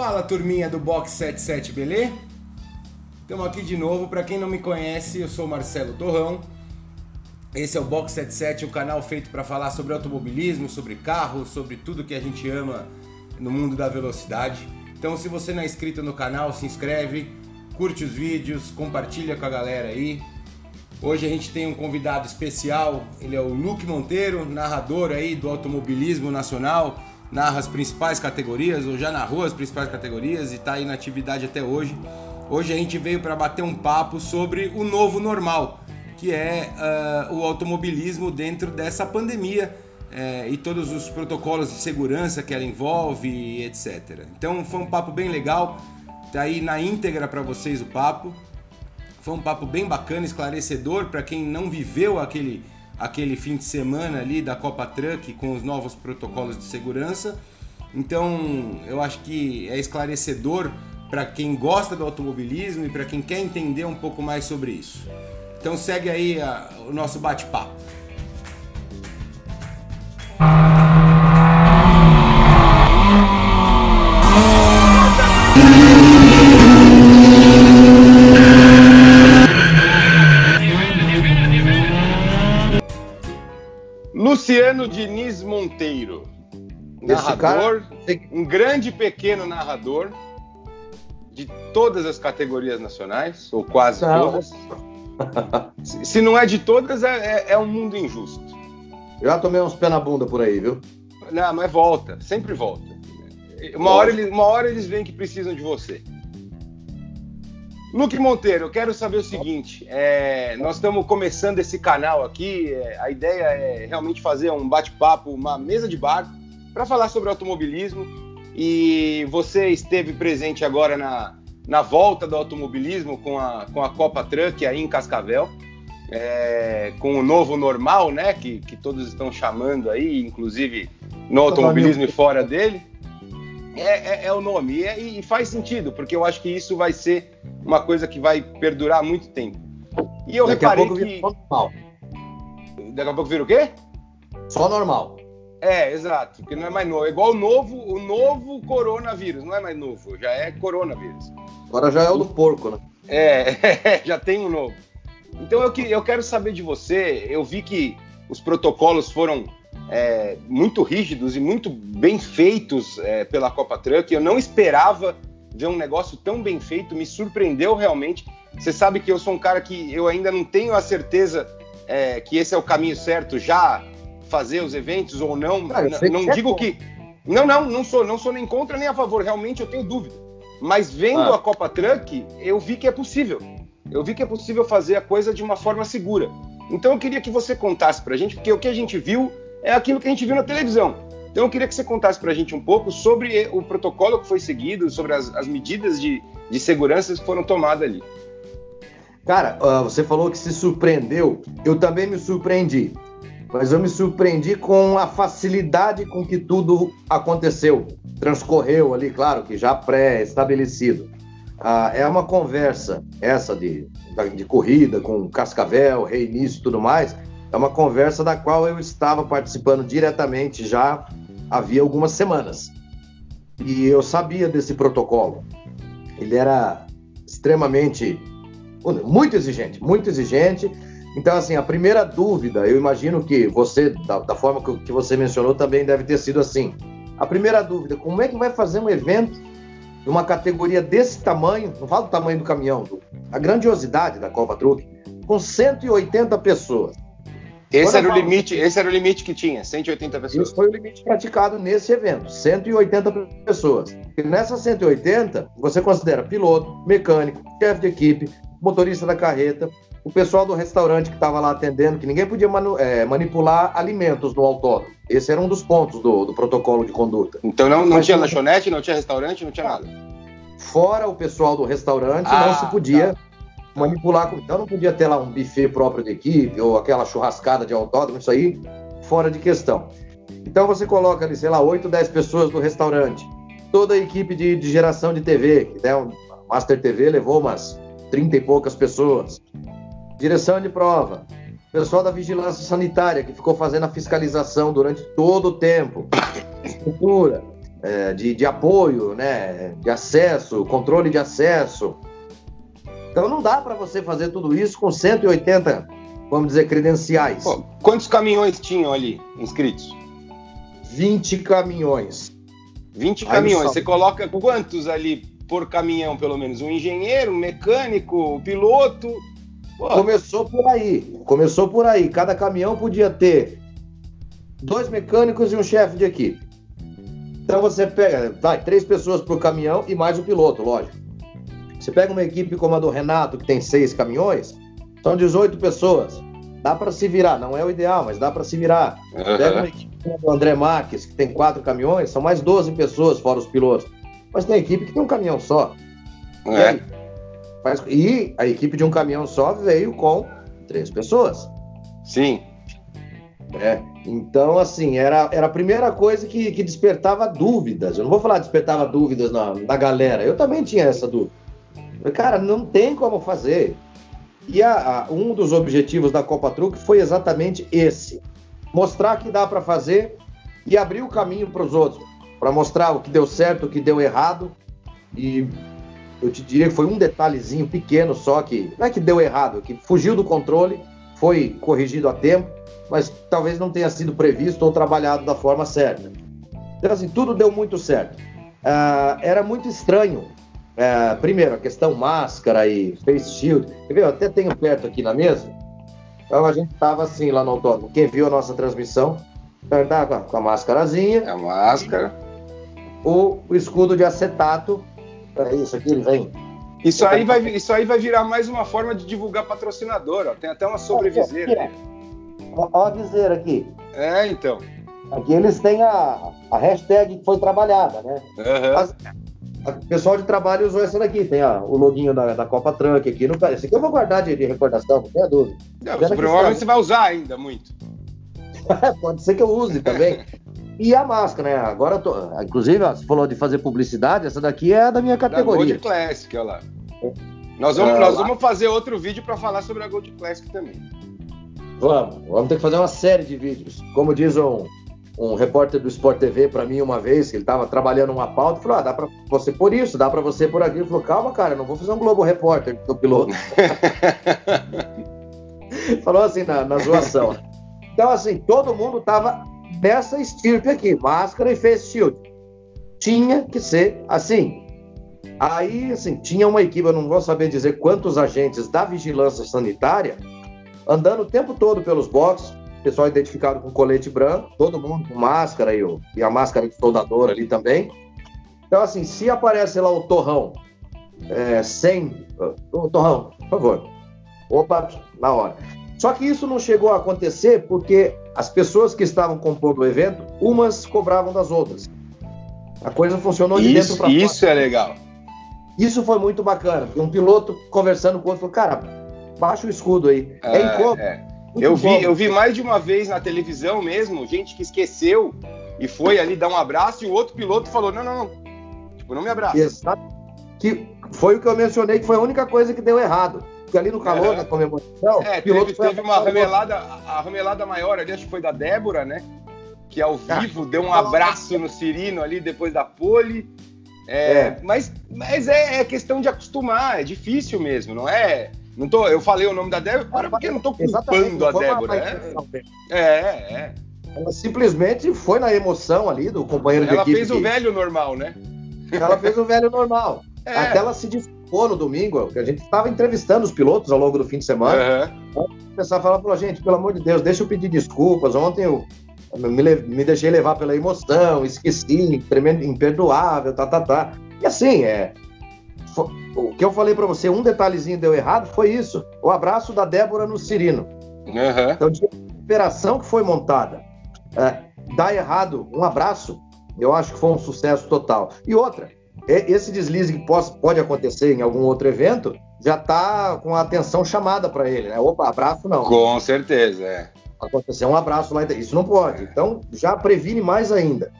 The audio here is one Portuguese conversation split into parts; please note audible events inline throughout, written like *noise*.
Fala turminha do Box 77, beleza? Estamos aqui de novo. Para quem não me conhece, eu sou Marcelo Torrão. Esse é o Box 77, um canal feito para falar sobre automobilismo, sobre carro, sobre tudo que a gente ama no mundo da velocidade. Então, se você não é inscrito no canal, se inscreve, curte os vídeos, compartilha com a galera aí. Hoje a gente tem um convidado especial, ele é o Luke Monteiro, narrador aí do automobilismo nacional, narra as principais categorias, ou já narrou as principais categorias e está aí na atividade até hoje. Hoje a gente veio para bater um papo sobre o novo normal, que é uh, o automobilismo dentro dessa pandemia uh, e todos os protocolos de segurança que ela envolve, etc. Então foi um papo bem legal, tá aí na íntegra para vocês o papo. Foi um papo bem bacana, esclarecedor para quem não viveu aquele, aquele fim de semana ali da Copa Truck com os novos protocolos de segurança. Então, eu acho que é esclarecedor para quem gosta do automobilismo e para quem quer entender um pouco mais sobre isso. Então, segue aí a, o nosso bate-papo. Luciano Diniz Monteiro, narrador, um grande pequeno narrador de todas as categorias nacionais, ou quase não. todas. Se não é de todas, é, é, é, um mundo injusto. Já tomei uns pé na bunda por aí, viu? Não, mas volta, sempre volta. Uma hora, eles, uma hora eles veem que precisam de você. Luque Monteiro, eu quero saber o seguinte: é, nós estamos começando esse canal aqui. É, a ideia é realmente fazer um bate-papo, uma mesa de bar, para falar sobre automobilismo. E você esteve presente agora na, na volta do automobilismo com a, com a Copa Truck aí em Cascavel, é, com o novo normal, né? Que, que todos estão chamando aí, inclusive no automobilismo e fora dele é, é, é o nome. E, e, faz sentido, porque eu acho que isso vai ser uma coisa que vai perdurar muito tempo. E eu Daqui reparei a pouco que. Normal. Daqui a pouco vira o quê? Só normal. É, exato, porque não é mais novo. É igual o novo, o novo coronavírus, não é mais novo, já é coronavírus. Agora já é o do porco, né? É, *laughs* já tem um novo. Então eu, eu quero saber de você, eu vi que os protocolos foram é, muito rígidos e muito bem feitos é, pela Copa Truck. Eu não esperava ver um negócio tão bem feito, me surpreendeu realmente. Você sabe que eu sou um cara que eu ainda não tenho a certeza é, que esse é o caminho certo, já fazer os eventos ou não. Ah, não, não digo que. Não, não, não sou, não sou nem contra nem a favor, realmente eu tenho dúvida. Mas vendo ah. a Copa Truck, eu vi que é possível. Eu vi que é possível fazer a coisa de uma forma segura. Então eu queria que você contasse pra gente, porque o que a gente viu é aquilo que a gente viu na televisão. Então eu queria que você contasse para a gente um pouco sobre o protocolo que foi seguido, sobre as, as medidas de, de segurança que foram tomadas ali. Cara, uh, você falou que se surpreendeu. Eu também me surpreendi. Mas eu me surpreendi com a facilidade com que tudo aconteceu. Transcorreu ali, claro, que já pré-estabelecido. Uh, é uma conversa, essa de, de corrida com Cascavel, reinício e tudo mais, é uma conversa da qual eu estava participando diretamente já havia algumas semanas. E eu sabia desse protocolo. Ele era extremamente, muito exigente, muito exigente. Então, assim, a primeira dúvida, eu imagino que você, da, da forma que, você mencionou, também deve ter sido assim. A primeira dúvida, como é que vai fazer um evento de uma categoria desse tamanho, não falo do tamanho do caminhão, a grandiosidade da Copa Truck, com 180 pessoas. Esse era, o limite, esse era o limite que tinha, 180 pessoas. Isso foi o limite praticado nesse evento, 180 pessoas. E nessas 180, você considera piloto, mecânico, chefe de equipe, motorista da carreta, o pessoal do restaurante que estava lá atendendo, que ninguém podia manu é, manipular alimentos no autódromo. Esse era um dos pontos do, do protocolo de conduta. Então não, não tinha lanchonete, não tinha restaurante, não tinha nada? Fora o pessoal do restaurante, ah, não se podia... Tá manipular. Então não podia ter lá um buffet próprio de equipe ou aquela churrascada de autódromo, isso aí fora de questão. Então você coloca ali, sei lá, 8, 10 pessoas no restaurante, toda a equipe de, de geração de TV, que né, o Master TV levou umas 30 e poucas pessoas. Direção de prova, pessoal da vigilância sanitária que ficou fazendo a fiscalização durante todo o tempo. Estrutura. é, de, de apoio, né? De acesso, controle de acesso. Então não dá para você fazer tudo isso com 180, vamos dizer, credenciais. Pô, quantos caminhões tinham ali inscritos? 20 caminhões. 20 Aí caminhões. Você coloca quantos ali por caminhão, pelo menos? Um engenheiro, um mecânico, um piloto? Pô. Começou por aí. Começou por aí. Cada caminhão podia ter dois mecânicos e um chefe de equipe. Então você pega, vai, três pessoas por caminhão e mais o piloto, lógico. Você pega uma equipe como a do Renato, que tem seis caminhões, são 18 pessoas. Dá para se virar, não é o ideal, mas dá para se virar. Uhum. Pega uma equipe como a do André Marques, que tem quatro caminhões, são mais 12 pessoas, fora os pilotos. Mas tem equipe que tem um caminhão só. É. E, aí, e a equipe de um caminhão só veio com três pessoas. Sim. É, então, assim, era, era a primeira coisa que, que despertava dúvidas. Eu não vou falar despertava dúvidas na, na galera, eu também tinha essa dúvida. Cara, não tem como fazer. E a, a, um dos objetivos da Copa Truque foi exatamente esse: mostrar que dá para fazer e abrir o caminho para os outros, para mostrar o que deu certo, o que deu errado. E eu te diria que foi um detalhezinho pequeno só que não é que deu errado, que fugiu do controle, foi corrigido a tempo, mas talvez não tenha sido previsto ou trabalhado da forma certa. Então, assim, tudo deu muito certo. Uh, era muito estranho é, primeiro, a questão máscara e face shield. Eu até tenho perto aqui na mesa. Então a gente tava assim lá no autódromo. Quem viu a nossa transmissão, tava com a máscarazinha. A máscara. O, o escudo de acetato. É isso aqui, ele vem. Isso aí, vai, isso aí vai virar mais uma forma de divulgar patrocinador. Ó. Tem até uma sobreviseira. Olha a viseira aqui. É, então. Aqui eles têm a, a hashtag que foi trabalhada, né? Uhum. As, o pessoal de trabalho usou essa daqui, tem ó, o loginho da, da Copa Trunk aqui. No, esse aqui eu vou guardar de, de recordação, não tenha dúvida. Não, provavelmente você vai usar ainda muito. *laughs* Pode ser que eu use também. e a máscara, né? Agora, tô, inclusive, ó, você falou de fazer publicidade, essa daqui é da minha categoria. Da Gold Classic, olha lá. Nós vamos, é, nós vamos fazer outro vídeo para falar sobre a Gold Classic também. Vamos, vamos ter que fazer uma série de vídeos. Como diz um, um repórter do Sport TV para mim uma vez, que ele estava trabalhando uma pauta, falou: ah, dá para você por isso, dá para você por aqui. Ele falou: calma, cara, não vou fazer um Globo Repórter do piloto. *laughs* falou assim na, na zoação. Então, assim, todo mundo estava dessa estirpe aqui, máscara e face shield. Tinha que ser assim. Aí, assim, tinha uma equipe, eu não vou saber dizer quantos agentes da vigilância sanitária andando o tempo todo pelos boxes, pessoal identificado com colete branco, todo mundo com máscara e, o, e a máscara de soldador ali também. Então, assim, se aparece lá o torrão é, sem. O torrão, por favor. Opa, na hora. Só que isso não chegou a acontecer porque as pessoas que estavam compondo o evento, umas cobravam das outras. A coisa funcionou de isso, dentro para fora. Isso é legal. Isso foi muito bacana. Um piloto conversando com o outro falou: cara, baixa o escudo aí. É, é incômodo. É. Eu vi, eu vi mais de uma vez na televisão mesmo, gente que esqueceu e foi ali dar um abraço e o outro piloto falou: não, não, não. Tipo, não me abraça. Exato. Que foi o que eu mencionei que foi a única coisa que deu errado. Porque ali no calor da comemoração, é, teve, teve uma ramelada, a ramelada maior ali, acho que foi da Débora, né? Que ao ah, vivo deu um abraço no Cirino ali depois da pole. É, é. Mas, mas é, é, questão de acostumar, é difícil mesmo, não é? Não tô, eu falei o nome da Débora porque não tô culpando a Débora. É, é, é. Ela simplesmente foi na emoção ali do companheiro ela de equipe. Ela fez o velho normal, né? Ela fez o velho normal. É. Até ela se desculpou no domingo, que a gente estava entrevistando os pilotos ao longo do fim de semana. Uhum. Começar a falar, falou, gente, pelo amor de Deus, deixa eu pedir desculpas. Ontem eu me, me deixei levar pela emoção, esqueci, tremendo, imperdoável, tá, tá, tá. E assim, é, o que eu falei para você, um detalhezinho deu errado, foi isso. O abraço da Débora no Cirino. Uhum. Então, de operação que foi montada, é, dá errado um abraço, eu acho que foi um sucesso total. E outra, esse deslize que pode, pode acontecer em algum outro evento, já está com a atenção chamada para ele, né? Opa, abraço não. Com certeza, é. Acontecer um abraço lá, isso não pode. Então, já previne mais ainda.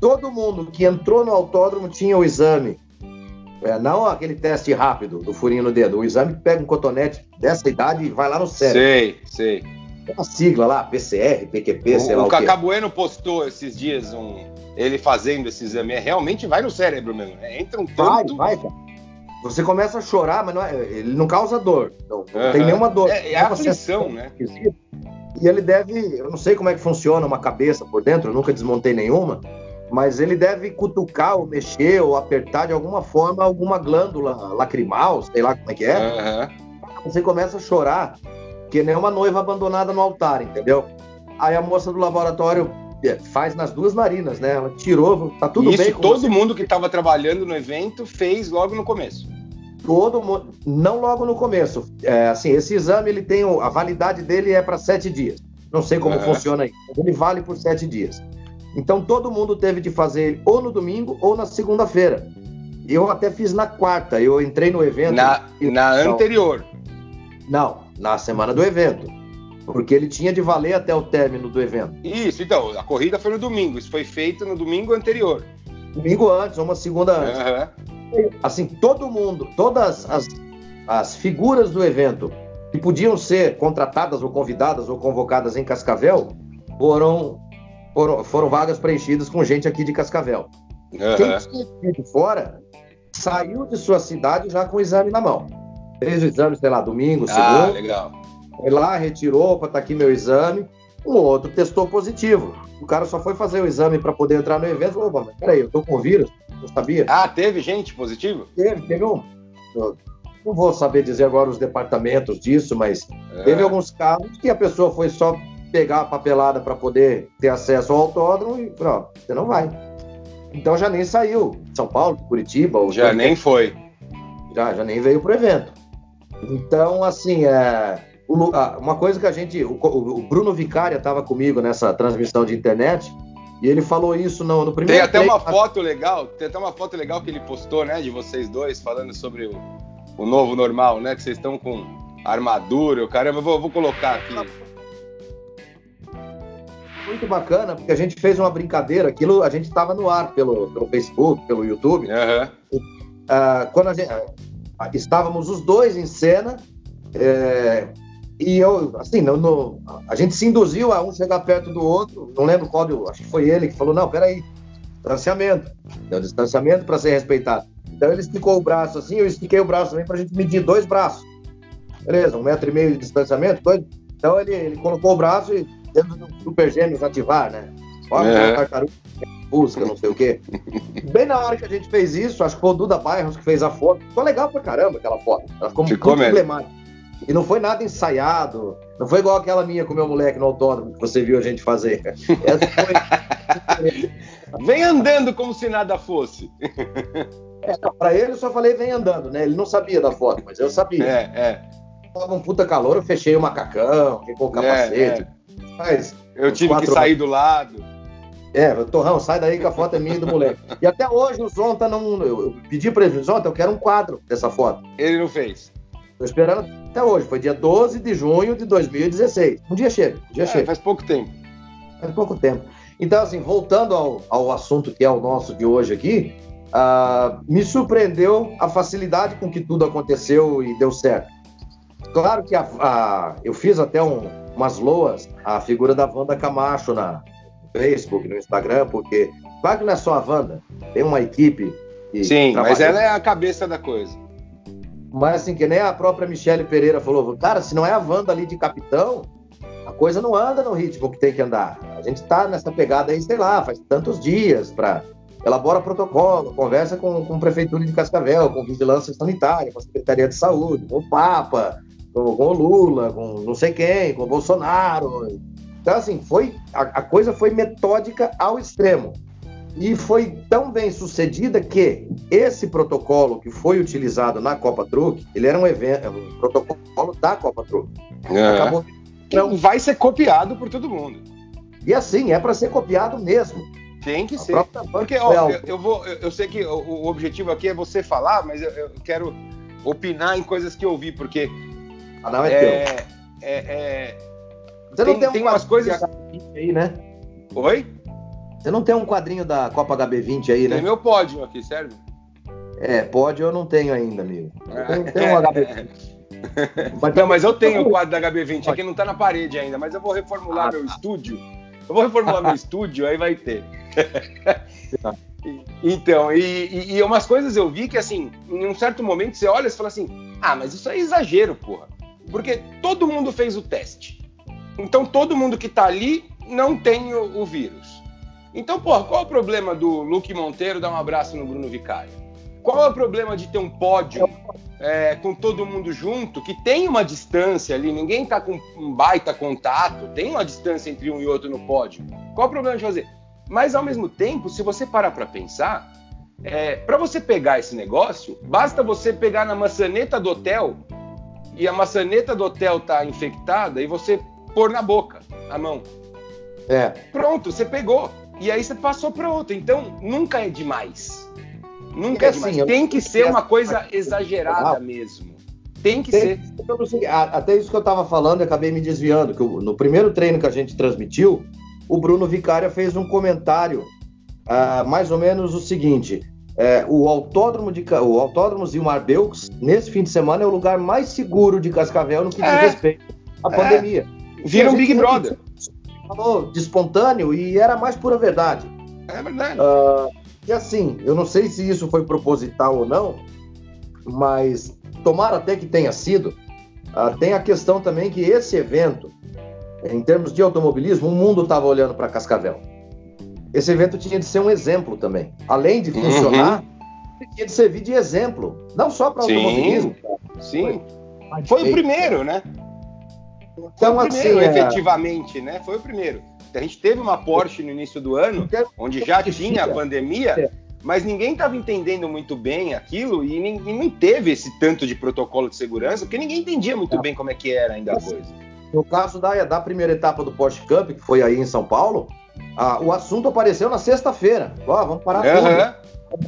Todo mundo que entrou no autódromo tinha o exame é, não aquele teste rápido do furinho no dedo. O exame que pega um cotonete dessa idade e vai lá no cérebro. Sei, sei. uma sigla lá, PCR, PQP, o, sei lá o, o Cacá. Bueno postou esses dias um, ele fazendo esse exame. É, realmente vai no cérebro mesmo. né? Entra um Vai, tanto. vai, cara. Você começa a chorar, mas não é- ele não causa dor. Não, não Aham. tem nenhuma dor. É, é Você- aflição, né? E ele deve, eu não sei como é que funciona uma cabeça por dentro, eu nunca desmontei nenhuma, mas ele deve cutucar ou mexer ou apertar de alguma forma alguma glândula lacrimal, sei lá como é que é. Aham. Você começa a chorar, que nem uma noiva abandonada no altar, entendeu? Aí a moça do laboratório é, faz nas duas narinas, né? Ela tirou, tá tudo Isso bem com todo você. mundo que estava trabalhando no evento fez logo no começo. todo mundo, não logo no começo. É, assim, esse exame ele tem a validade dele é para sete dias. Não sei como Aham. funciona aí, mas ele vale por sete dias. Então todo mundo teve de fazer ele ou no domingo ou na segunda-feira. Eu até fiz na quarta. Eu entrei no evento. Na, na Não. anterior. Não, na semana do evento. Porque ele tinha de valer até o término do evento. Isso, então, a corrida foi no domingo. Isso foi feito no domingo anterior. Domingo antes, ou uma segunda antes. Aham. assim, todo mundo, todas as, as figuras do evento que podiam ser contratadas ou convidadas ou convocadas em Cascavel foram, foram, foram vagas preenchidas com gente aqui de Cascavel. Quem Aham. tinha que ir de fora saiu de sua cidade já com o exame na mão. Fez o exame, sei lá, domingo, Ah, segundo, legal. foi lá, retirou, opa, tá aqui meu exame. Um outro testou positivo. O cara só foi fazer o exame para poder entrar no evento. Opa, mas peraí, eu tô com vírus? Não sabia? Ah, teve gente positivo? Teve, teve um. eu Não vou saber dizer agora os departamentos disso, mas teve Ah, alguns casos que a pessoa foi só pegar a papelada para poder ter acesso ao autódromo e ó, você não vai. Então já nem saiu. São Paulo, Curitiba, Já nem foi. já, já nem veio pro evento. Então, assim, é, uma coisa que a gente. O, Bruno Vicária estava comigo nessa transmissão de internet e ele falou isso no, no Tem primeiro. até uma foto legal, tem até uma foto legal que ele postou, né, de vocês dois falando sobre o, o novo normal, né, que vocês estão com armadura, o caramba, eu vou, vou colocar aqui. Muito bacana, porque a gente fez uma brincadeira, aquilo a gente estava no ar pelo, pelo Facebook, pelo YouTube. Aham. Ah, quando a gente, ah, estávamos os dois em cena, é, e eu, assim, a gente se induziu a um chegar perto do outro, não lembro qual, do- acho que foi ele que falou: não, peraí, distanciamento, deu distanciamento para ser respeitado. Então ele esticou o braço assim, eu estiquei o braço também para a gente medir dois braços. Beleza, um metro e meio de distanciamento, dois. Então ele, ele colocou o braço e dentro do Super Gêmeos ativar, né? Olha, É. tartaruga busca, não sei o quê. *laughs* Bem na hora que a gente fez isso, acho que foi o Duda Bairros que fez a foto. Ficou legal pra caramba aquela foto. Ela ficou, Ficou muito emblemática. E não foi nada ensaiado. Não foi igual aquela minha com o meu moleque no autódromo que você viu a gente fazer. *laughs* Essa foi. *laughs* Vem andando como se nada fosse. É, pra ele eu só falei vem andando, né? Ele não sabia da foto, mas eu sabia. É, é. Tava um puta calor, eu fechei o macacão, com o capacete. É, Mas, Eu tive que sair do lado. é, Torrão, sai daí que a foto é minha do moleque. E até hoje o Zonta não. Eu pedi pra ele, Zonta, eu quero um quadro dessa foto. Ele não fez. Tô esperando até hoje. Foi dia 12 de junho de 2016. Um dia chega, um dia É, chega. faz pouco tempo. Faz pouco tempo. Então, assim, voltando ao, ao assunto que é o nosso de hoje aqui, ah, me surpreendeu a facilidade com que tudo aconteceu e deu certo. Claro que a- a- eu fiz até um- umas loas à figura da Wanda Camacho na no Facebook, no Instagram, porque, claro que não é só a Wanda, tem uma equipe. que Sim, mas trabalha- ela é a cabeça da coisa. Mas assim, que nem a própria Michele Pereira falou, cara, se não é a Wanda ali de capitão, a coisa não anda no ritmo que tem que andar. A gente tá nessa pegada aí, sei lá, faz tantos dias para elabora protocolo, conversa com, com a prefeitura de Cascavel, com vigilância sanitária, com a Secretaria de Saúde, com o Papa, com, com o Lula, com não sei quem, com o Bolsonaro. Então, assim, foi a, a coisa foi metódica ao extremo. E foi tão bem sucedida que esse protocolo que foi utilizado na Copa Truque, ele era um evento, um protocolo da Copa Truque. Acabou. Não vai ser copiado por todo mundo. E assim, é para ser copiado mesmo. Tem que A ser. Porque, ó, eu, eu vou, eu, eu sei que o, o objetivo aqui é você falar, mas eu, eu quero opinar em coisas que eu vi, porque Ah, não é, teu. é, é, é- Você não tem- tem, um tem umas coisas- de HB20 aí, né? Oi? Você não tem um quadrinho da Copa HB20 aí, Tem né? meu pódio aqui, serve? É, pode, eu não tenho ainda, amigo. Eu tenho, É. tenho um HB20. *laughs* Mas, não, mas eu tenho o quadro da HB20, aqui não tá na parede ainda, mas eu vou reformular ah, meu tá. estúdio. Eu vou reformular meu *laughs* estúdio, aí vai ter. *laughs* então, e, e, umas coisas eu vi que, assim, em um certo momento você olha e fala assim: ah, mas isso é exagero, porra. Porque todo mundo fez o teste. Então todo mundo que tá ali não tem o, o vírus. Então, porra, qual é o problema do Luke Monteiro dar um abraço no Bruno Vicário? Qual é o problema de ter um pódio é, com todo mundo junto, que tem uma distância ali, ninguém tá com um baita contato, tem uma distância entre um e outro no pódio. Qual é o problema de fazer? Mas ao mesmo tempo, se você parar para pensar, é, para você pegar esse negócio, basta você pegar na maçaneta do hotel e a maçaneta do hotel tá infectada e você pôr na boca a mão. É. Pronto, você pegou. E aí você passou para outra. Então, nunca é demais. Nunca é, é demais. Assim, Tem que ser uma coisa exagerada mesmo. Tem que Tem, ser. Até isso que eu estava falando, eu acabei me desviando. Que no primeiro treino que a gente transmitiu, o Bruno Vicária fez um comentário, uh, mais ou menos o seguinte: é, o autódromo de o autódromo Zilmar Belks nesse fim de semana é o lugar mais seguro de Cascavel no que diz é. respeito à é. pandemia. Vira um Big Brother. Falou de espontâneo e era mais pura verdade. É verdade. Uh, e assim, eu não sei se isso foi proposital ou não, mas tomara até que tenha sido. Uh, tem a questão também que esse evento, em termos de automobilismo, o mundo estava olhando para Cascavel. Esse evento tinha de ser um exemplo também. Além de funcionar, uhum. tinha de servir de exemplo. Não só para automobilismo. Sim. Foi, Foi o primeiro, né? Então, Foi o primeiro, assim, é- efetivamente, é... né? Foi o primeiro. A gente teve uma Porsche no início do ano, onde já tinha a pandemia, é. mas ninguém estava entendendo muito bem aquilo e, e não teve esse tanto de protocolo de segurança, porque ninguém entendia muito bem como é que era ainda a coisa. No caso da, da primeira etapa do Porsche Cup, que foi aí em São Paulo, a, o assunto apareceu na sexta-feira. Ó, vamos parar uhum. tudo.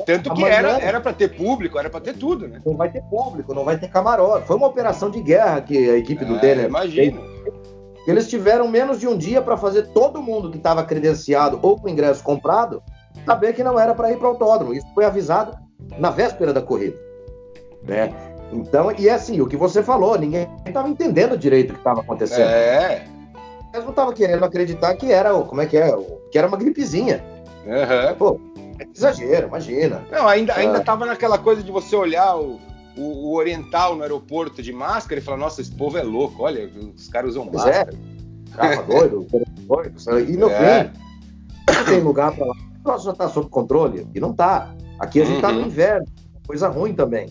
Tanto que Amanhã, era, era para ter público, era para ter tudo, né? Não vai ter público, não vai ter camarote. Foi uma operação de guerra que a equipe do é, Denner. Imagina. Eles tiveram menos de um dia para fazer todo mundo que estava credenciado ou com ingresso comprado saber que não era para ir para o autódromo. Isso foi avisado na véspera da corrida. Né? Então, e é assim, o que você falou, ninguém estava entendendo direito o que estava acontecendo. É. Mas não estava querendo acreditar que era, como é que é, que era uma gripezinha. Uhum. Pô, é exagero, imagina. Não, ainda, ainda ah. tava naquela coisa de você olhar o, o, o, oriental no aeroporto de máscara e falar, nossa, esse povo é louco, olha, os caras usam pois é. máscara. É. *laughs* Tava doido, doido. E no é. fim, não tem lugar para lá. O troço já está sob controle. E não está. Aqui a gente está uhum. no inverno, coisa ruim também.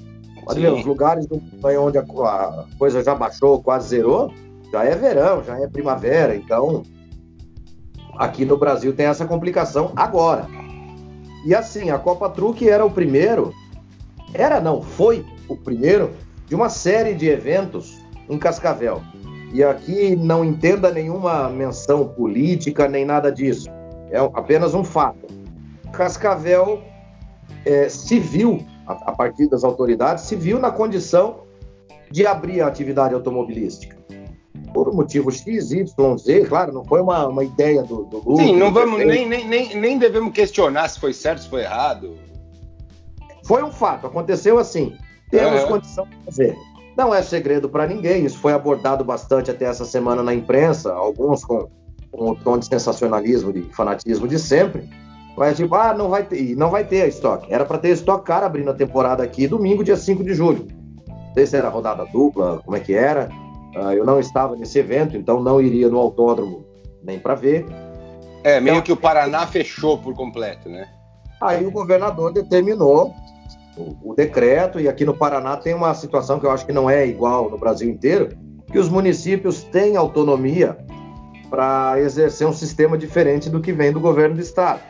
Ver, os lugares onde a, a, coisa já baixou, quase zerou, já é verão, já é primavera. Então, aqui no Brasil tem essa complicação agora. E assim, a Copa Truque era o primeiro, era não, foi o primeiro de uma série de eventos em Cascavel. E aqui não entenda nenhuma menção política nem nada disso. É apenas um fato. Cascavel é, se viu, a, a partir das autoridades, se viu na condição de abrir a atividade automobilística por motivo X, Y, Z, claro, não foi uma, uma ideia do, do Lula. Sim, não vamos, nem, nem, nem, nem devemos questionar se foi certo, se foi errado. Foi um fato, aconteceu assim. Temos uhum. condição de fazer. Não é segredo para ninguém, isso foi abordado bastante até essa semana na imprensa, alguns com, com o tom de sensacionalismo, de fanatismo de sempre. Mas tipo, ah, não vai ter, não vai ter a estoque. Era para ter estoque cara abrindo a temporada aqui domingo, dia 5 de julho. Não sei se era rodada dupla, como é que era. Uh, eu não estava nesse evento, então não iria no autódromo nem para ver. É, meio então, que o Paraná fechou por completo, né? Aí o governador determinou o, o, decreto, e aqui no Paraná tem uma situação que eu acho que não é igual no Brasil inteiro, que os municípios têm autonomia para exercer um sistema diferente do que vem do governo do estado.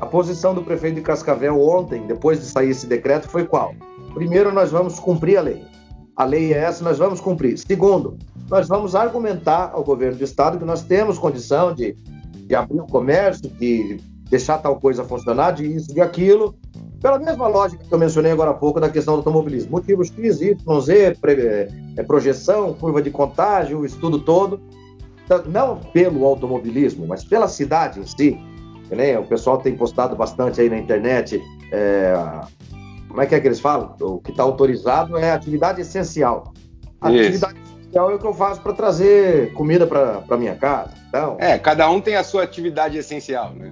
A posição do prefeito de Cascavel ontem, depois de sair esse decreto, foi qual? Primeiro, nós vamos cumprir a lei. A lei é essa, nós vamos cumprir. Segundo, nós vamos argumentar ao governo do estado que nós temos condição de, de abrir o comércio, de deixar tal coisa funcionar, de isso, de aquilo, pela mesma lógica que eu mencionei agora há pouco da questão do automobilismo. Motivos X, Y, Z, é, projeção, curva de contágio, o estudo todo. Então, não pelo automobilismo, mas pela cidade em si. Né? O pessoal tem postado bastante aí na internet é, como é que é que eles falam? O que está autorizado é atividade essencial. A Isso. atividade essencial é o que eu faço para trazer comida para minha casa. Então, É, cada um tem a sua atividade essencial, né?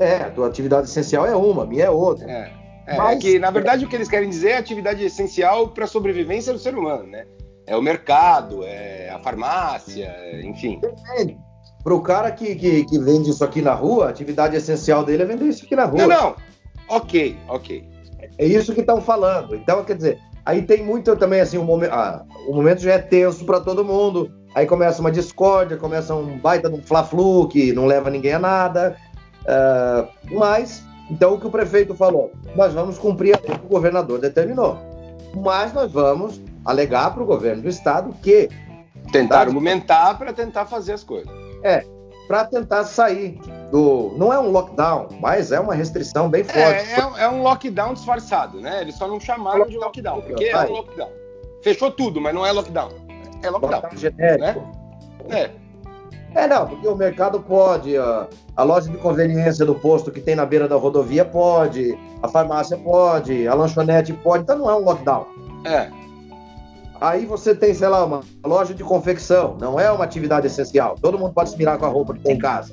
é, a tua atividade essencial é uma, a minha é outra. É. É, Mas- é que, na verdade, o que eles querem dizer é atividade essencial para a sobrevivência do ser humano, né? É o mercado, é a farmácia, enfim. Para o cara que, que, que vende isso aqui na rua, a atividade essencial dele é vender isso aqui na rua. Não, não. Ok, ok. É isso que estão falando. Então, quer dizer, aí tem muito também assim, o momento, ah, o momento já é tenso para todo mundo. Aí começa uma discórdia, começa um baita de um fla-flu que não leva ninguém a nada. Ah, mas, então o que o prefeito falou, nós vamos cumprir a lei que o governador determinou. Mas nós vamos alegar para o governo do estado que Tentar Tá. argumentar para tentar fazer as coisas. Para tentar sair do. Não é um lockdown, mas é uma restrição bem forte. É, é, é um lockdown disfarçado, né? Eles só não chamaram de lockdown, porque é um lockdown. Fechou tudo, mas não é lockdown. É lockdown. lockdown genérico. É. É, não, porque o mercado pode, a, a loja de conveniência do posto que tem na beira da rodovia pode, a farmácia pode, a lanchonete pode, então não é um lockdown. É. Aí você tem, sei lá, uma loja de confecção, não é uma atividade essencial. Todo mundo pode se mirar com a roupa que tem em casa.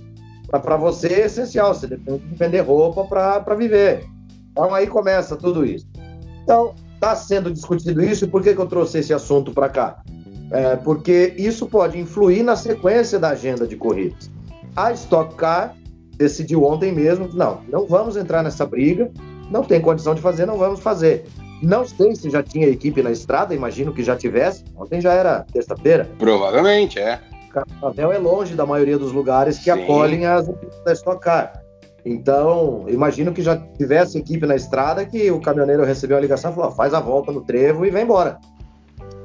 Para você é essencial, você depende de vender roupa para viver. Então aí começa tudo isso. Então, está sendo discutido isso, e por que, que eu trouxe esse assunto para cá? É, porque isso pode influir na sequência da agenda de corridas. A Stock Car decidiu ontem mesmo, não, não vamos entrar nessa briga, não tem condição de fazer, não vamos fazer. Não sei se já tinha equipe na estrada, imagino que já tivesse. Ontem já era terça-feira. Provavelmente, é. Cascavel é longe da maioria dos lugares que Sim. acolhem as equipes da Stock Car. Então, imagino que já tivesse equipe na estrada que o caminhoneiro recebeu a ligação e falou: "Ó, faz a volta no trevo e vem embora.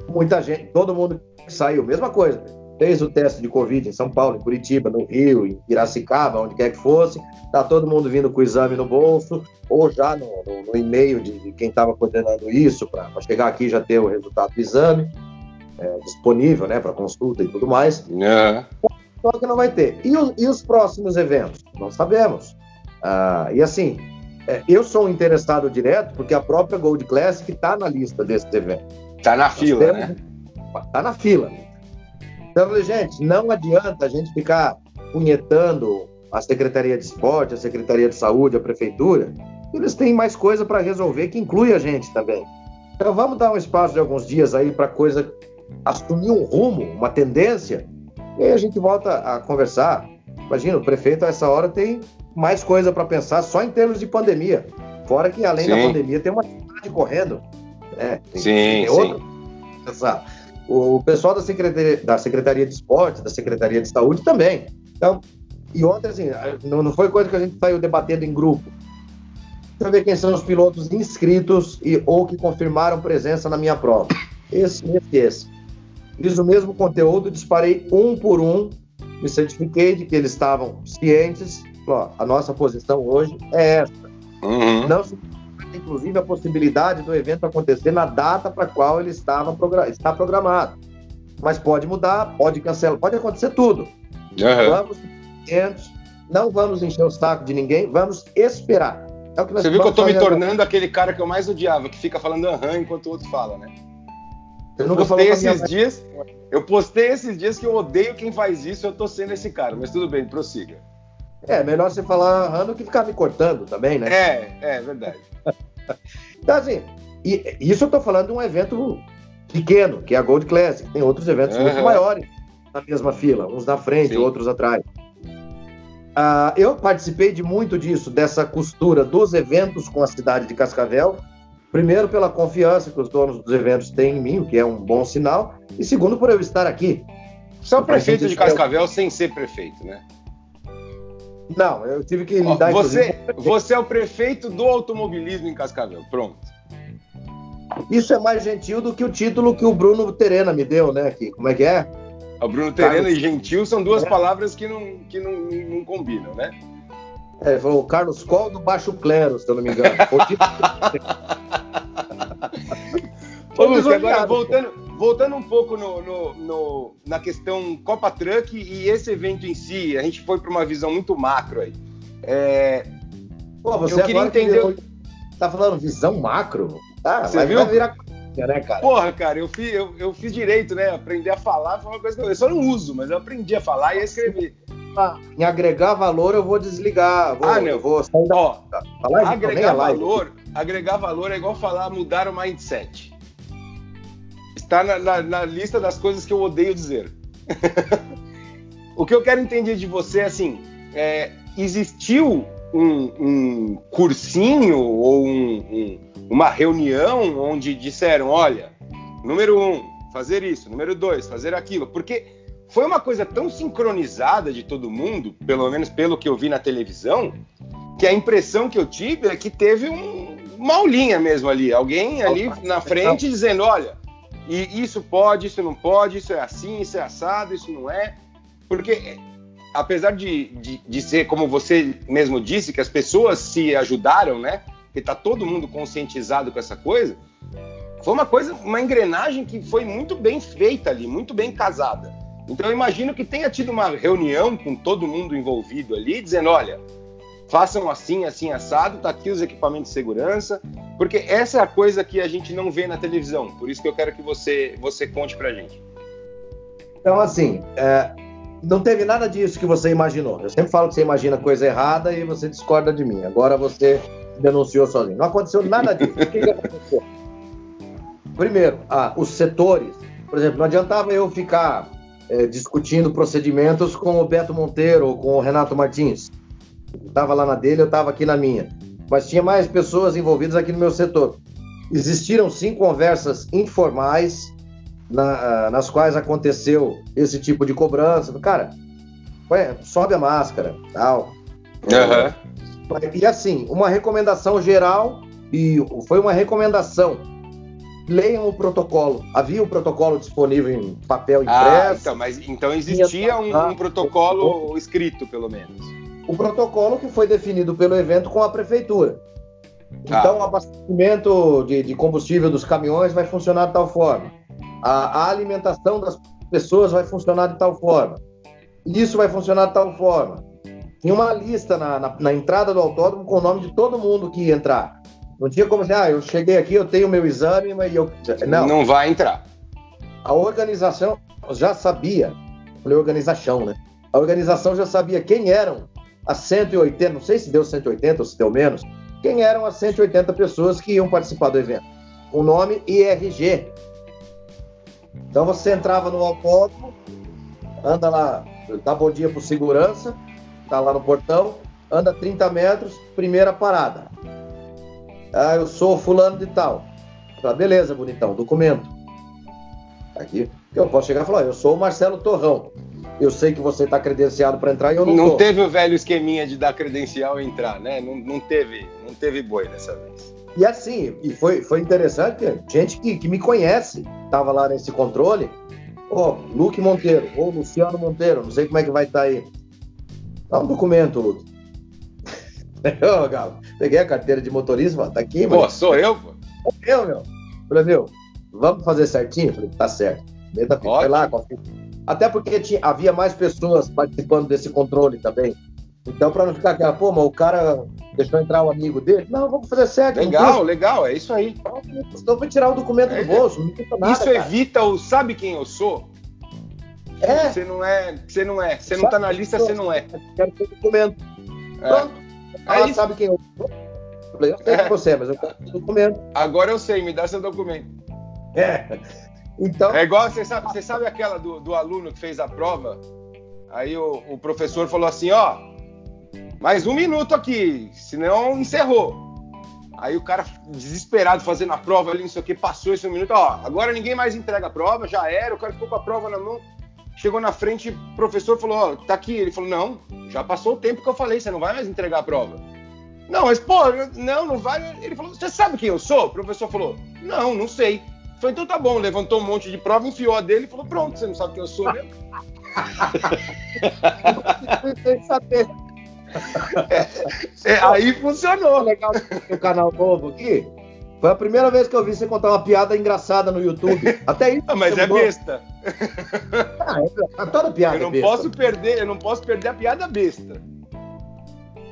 Muita gente, todo mundo que saiu, mesma coisa. Fez o teste de Covid em São Paulo, em Curitiba, no Rio, em Piracicaba, onde quer que fosse. Tá todo mundo vindo com o exame no bolso, ou já no, no- no e-mail de, de quem estava coordenando isso, para chegar aqui e já ter o resultado do exame é, disponível, né, para consulta e tudo mais. É. Só que não vai ter. E, o- e os próximos eventos? Não sabemos. Ah, e assim, é, eu sou um interessado direto porque a própria Gold Classic está na lista desses eventos. Tá na Nós fila, temos- né? Tá na fila. Então, eu falei, gente, não adianta a gente ficar punhetando a Secretaria de Esporte, a Secretaria de Saúde, a Prefeitura. Eles têm mais coisa para resolver que inclui a gente também. Então vamos dar um espaço de alguns dias aí para a coisa assumir um rumo, uma tendência, e aí a gente volta a conversar. Imagina, o prefeito a essa hora tem mais coisa para pensar só em termos de pandemia. Fora que além da Sim. pandemia tem uma cidade correndo. né? Tem- Sim, tem sim. outra. O pessoal da Secretaria, da Secretaria de Esporte, da Secretaria de Saúde também. Então, e ontem, assim, não, não foi coisa que a gente saiu debatendo em grupo. Deixa eu ver quem são os pilotos inscritos e, ou que confirmaram presença na minha prova. Esse, esse, esse. Fiz o mesmo conteúdo, disparei um por um, me certifiquei de que eles estavam cientes. Ó, a nossa posição hoje é essa. Uhum. Não se inclusive a possibilidade do evento acontecer na data para a qual ele estava está programado. Mas pode mudar, pode cancelar, pode acontecer tudo. Uhum. Vamos atentos, não vamos encher o saco de ninguém, vamos esperar. É Você viu que eu tô me fazer agora. tornando aquele cara que eu mais odiava, que fica falando aham enquanto o outro fala, né? Eu nunca postei esses dias. Eu postei esses dias que eu odeio quem faz isso, eu tô sendo esse cara, mas tudo bem, prossiga. É, melhor você falar aham do que ficar me cortando também, né? É, é verdade. *laughs* Então, assim, e, isso eu tô falando de um evento pequeno, que é a Gold Classic. Tem outros eventos muito Aham. maiores na mesma fila, uns na frente, Sim. outros atrás. Ah, eu participei de muito disso, dessa costura dos eventos com a cidade de Cascavel. Primeiro, pela confiança que os donos dos eventos têm em mim, o que é um bom sinal. E segundo, por eu estar aqui. Você é o Pra prefeito de Cascavel sem ser prefeito, né? Não, eu tive que Ó, lidar você, inclusive, você é o prefeito do automobilismo em Cascavel. Pronto. Isso é mais gentil do que o título que o Bruno Terena me deu, né? Que, como é que é? O Bruno Terena Carlos- e gentil são duas É. palavras que não, que não, não combinam, né? É, ele falou Carlos Col do Baixo Clero, se eu não me engano. *laughs* Foi o Ô, agora voltando, voltando um pouco no, no- no- na questão Copa Truck e esse evento em si, a gente foi para uma visão muito macro aí. É, Pô, você Eu queria que entender- virou- Tá falando visão macro? Tá, Você vai, viu? vai virar. né, cara? Porra, cara, eu fiz, eu, eu fiz direito, né? Aprender a falar foi uma coisa que eu, eu só não uso, mas eu aprendi a falar e a escrever. Em agregar valor, eu vou desligar. Vou, Ah, não. eu vou sair da. Ó, live, agregar live. valor, agregar valor é igual falar mudar o mindset. Está na, na- na lista das coisas que eu odeio dizer. *laughs* o que eu quero entender de você é assim: é, existiu um, um cursinho ou um- um- uma reunião onde disseram, olha, número um, fazer isso, número dois, fazer aquilo, porque foi uma coisa tão sincronizada de todo mundo, pelo menos pelo que eu vi na televisão, que a impressão que eu tive é que teve um, uma aulinha mesmo ali, alguém ali na frente dizendo, olha, e isso pode, isso não pode, isso é assim, isso é assado, isso não é, porque apesar de, de, de ser, como você mesmo disse, que as pessoas se ajudaram, né, que tá todo mundo conscientizado com essa coisa, foi uma coisa, uma engrenagem que foi muito bem feita ali, muito bem casada. Então eu imagino que tenha tido uma reunião com todo mundo envolvido ali, dizendo, olha, façam assim, assim, assado, tá aqui os equipamentos de segurança, porque essa é a coisa que a gente não vê na televisão. Por isso que eu quero que você, você conte pra gente. Então, assim, é, não teve nada disso que você imaginou. Eu sempre falo que você imagina coisa errada e você discorda de mim. Agora você denunciou sozinho. Não aconteceu nada disso. O que, que aconteceu? *laughs* Primeiro, ah, os setores. Por exemplo, não adiantava eu ficar é, discutindo procedimentos com o Beto Monteiro ou com o Renato Martins. Estava lá na dele, eu estava aqui na minha. Mas tinha mais pessoas envolvidas aqui no meu setor. Existiram sim conversas informais na- nas quais aconteceu esse tipo de cobrança. Cara, ué, sobe a máscara, tal. E assim, uma recomendação geral, e foi uma recomendação. Leiam o protocolo. Havia o protocolo disponível em papel Ah, impresso. então, mas então existia um, Ah, um protocolo escrito, pelo menos. O protocolo que foi definido pelo evento com a prefeitura. Tá. Então, o abastecimento de, de combustível dos caminhões vai funcionar de tal forma. A, a alimentação das pessoas vai funcionar de tal forma. Isso vai funcionar de tal forma. Tinha uma lista na, na- na entrada do autódromo com o nome de todo mundo que ia entrar. Não tinha como dizer, ah, eu cheguei aqui, eu tenho meu exame, mas eu. Não, Não vai entrar. a organização já sabia, falei organização, né? A organização já sabia quem eram as 180, não sei se deu 180 ou se deu menos, quem eram as 180 pessoas que iam participar do evento. O nome IRG. Então você entrava no autódromo, anda lá, dá bom dia pro segurança, tá lá no portão, anda 30 metros, primeira parada. Ah, eu sou fulano de tal. Tá, beleza, bonitão, documento. Aqui, eu posso chegar e falar, eu sou o Marcelo Torrão. Eu sei que você está credenciado para entrar e eu não, Não tô. teve o velho esqueminha de dar credencial e entrar, né? Não, não teve, não teve boi dessa vez. E assim, e foi, foi interessante, gente que, que me conhece estava lá nesse controle. Ó, Luke Monteiro, ou Luciano Monteiro, não sei como é que vai estar aí. Dá um documento, Luke. *laughs* Ô, Galo, peguei a carteira de motorista, tá aqui, Pô, mano. sou eu, pô. Eu, meu. Falei, meu, vamos fazer certinho? Falei, tá certo. Meta foi lá, confia. Até porque tinha, havia mais pessoas participando desse controle também. Então, para não ficar aquela, pô, mas o cara deixou entrar o amigo dele. Não, vamos fazer certo. Legal, legal, é isso aí. Estou para tirar o documento É, do bolso, não nada. isso cara. evita o sabe quem eu sou? É, Você não é, você não é, você não tá na lista, você não é. quero ter o documento. É. Pronto. É Ela isso. sabe quem eu sou. Eu sei É. que você é, mas eu quero ter o documento. Agora eu sei, me dá seu documento. É. Então, É igual, você sabe, você sabe aquela do, do aluno que fez a prova? Aí o, o professor falou assim, ó, mais um minuto aqui, senão encerrou. Aí o cara desesperado fazendo a prova ali, não sei o que, passou esse um minuto, ó, agora ninguém mais entrega a prova, já era, o cara ficou com a prova na mão, chegou na frente, o professor falou, ó, tá aqui. Ele falou, não, já passou o tempo que eu falei, você não vai mais entregar a prova. Não, mas pô, não, não vai. Ele falou, você sabe quem eu sou? O professor falou, não, não sei. Falei, então tá bom, levantou um monte de prova, enfiou a dele e falou, pronto, você não sabe quem eu sou mesmo? sem saber. É, aí funcionou. legal do canal novo aqui. Foi a primeira vez que eu vi você contar uma piada engraçada no YouTube. Até isso. Ah, mas é mudou. besta. Ah, é- toda piada Eu não é besta. posso perder, eu não posso perder a piada besta.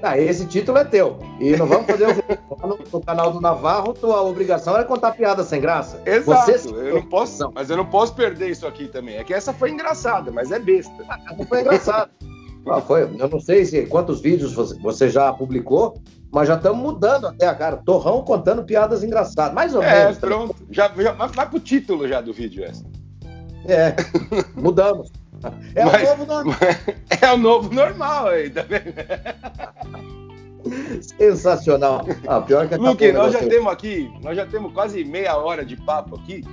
Ah, esse título é teu. E não vamos fazer o no, no canal do Navarro, tua obrigação era contar piada sem graça. Exato. Você... Eu não posso, mas eu não posso perder isso aqui também. É que essa foi engraçada, mas é besta. Essa foi engraçada. *laughs* ah, foi. Eu não sei se quantos vídeos você já publicou, mas já estamos mudando até a cara. Torrão contando piadas engraçadas. Mais ou é, menos. É, pronto. Já, já vai, vai pro título já do vídeo essa. É, mudamos. *laughs* É mas, o novo normal. *laughs* É o novo normal aí, tá vendo? Sensacional. Ah, pior que Luque, nós já temos aqui, nós já temos quase meia hora de papo aqui.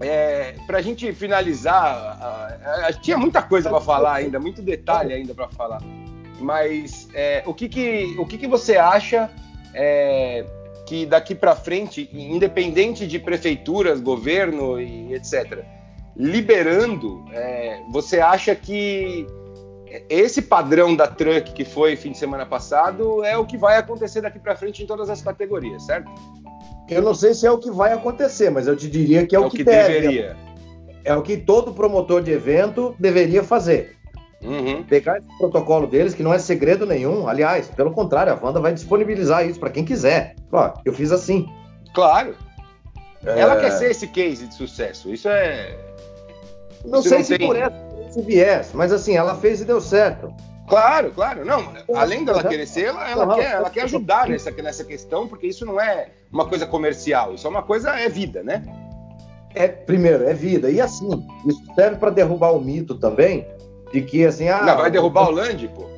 É, para a gente finalizar, tinha muita coisa para falar ainda, muito detalhe ainda para falar. Mas é, o, que, que, o que, que você acha é, que daqui para frente, independente de prefeituras, governo e etc., liberando, é, você acha que esse padrão da truck que foi fim de semana passado é o que vai acontecer daqui para frente em todas as categorias, certo? Eu não sei se é o que vai acontecer, mas eu te diria que é, é o que, que deve. deveria. É o que todo promotor de evento deveria fazer. Uhum. Pegar esse protocolo deles, que não é segredo nenhum. Aliás, pelo contrário, a Wanda vai disponibilizar isso para quem quiser. Ó, eu fiz assim. Claro. É... Ela quer ser esse case de sucesso. Isso é. Não isso sei não se tem... por esse viés, mas assim, ela fez e deu certo. Claro, claro. Não, além dela querer ser, ela, ela, quer, ela quer ajudar nessa, nessa questão, porque isso não é uma coisa comercial, isso é uma coisa, é vida, né? É, primeiro, é vida. E assim, isso serve para derrubar o mito também de que assim. Ah, não, vai derrubar o Land, pô.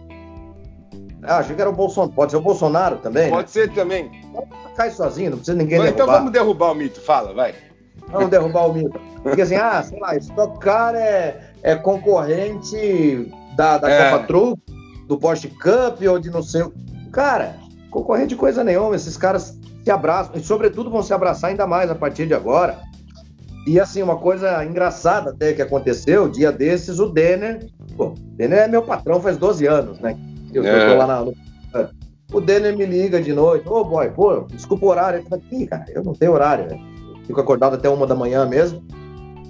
Ah, achei que era o Bolsonaro. Pode ser o Bolsonaro também. Pode né? ser também. Cai sozinho, não precisa ninguém Bom, então derrubar. Então vamos derrubar o mito, fala, vai. Vamos derrubar o mito. Porque assim, ah, sei lá, Stock Car é, é concorrente da, da é. Copa Truck, do Porsche Cup ou de não sei. Cara, concorrente de coisa nenhuma. Esses caras se abraçam e, sobretudo, vão se abraçar ainda mais a partir de agora. E assim, uma coisa engraçada até que aconteceu, dia desses, o Denner, pô, o Denner é meu patrão faz 12 anos, né? Eu é. tô lá na. O Denner me liga de noite, ô oh, boy, pô, desculpa o horário. Eu falei, cara, eu não tenho horário, né? Fico acordado até uma da manhã mesmo.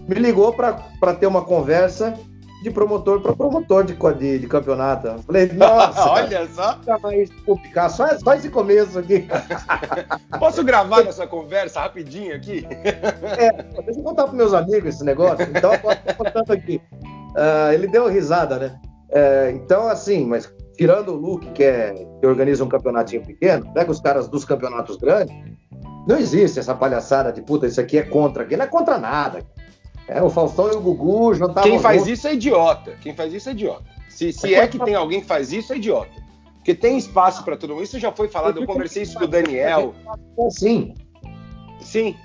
Me ligou para ter uma conversa de promotor para promotor de, de, de, campeonato. Falei, *laughs* nossa, olha só. Mais complicar, só, só esse começo aqui. *laughs* Posso gravar *laughs* nossa conversa rapidinho aqui? É, deixa eu contar para meus amigos esse negócio. Então, eu contando aqui. Uh, ele deu risada, né? Uh, então, assim, mas tirando o Luke, que, é, que organiza um campeonatinho pequeno, pega os caras dos campeonatos grandes, não existe essa palhaçada de puta, isso aqui é contra, aqui não é contra nada. É, o Faustão e o Gugu jantavam Quem faz juntos. isso é idiota. Quem faz isso é idiota. Se, se é que tem alguém que faz isso, é idiota. Porque tem espaço para todo mundo. Isso já foi falado, eu conversei isso com o Daniel. Sim. Sim.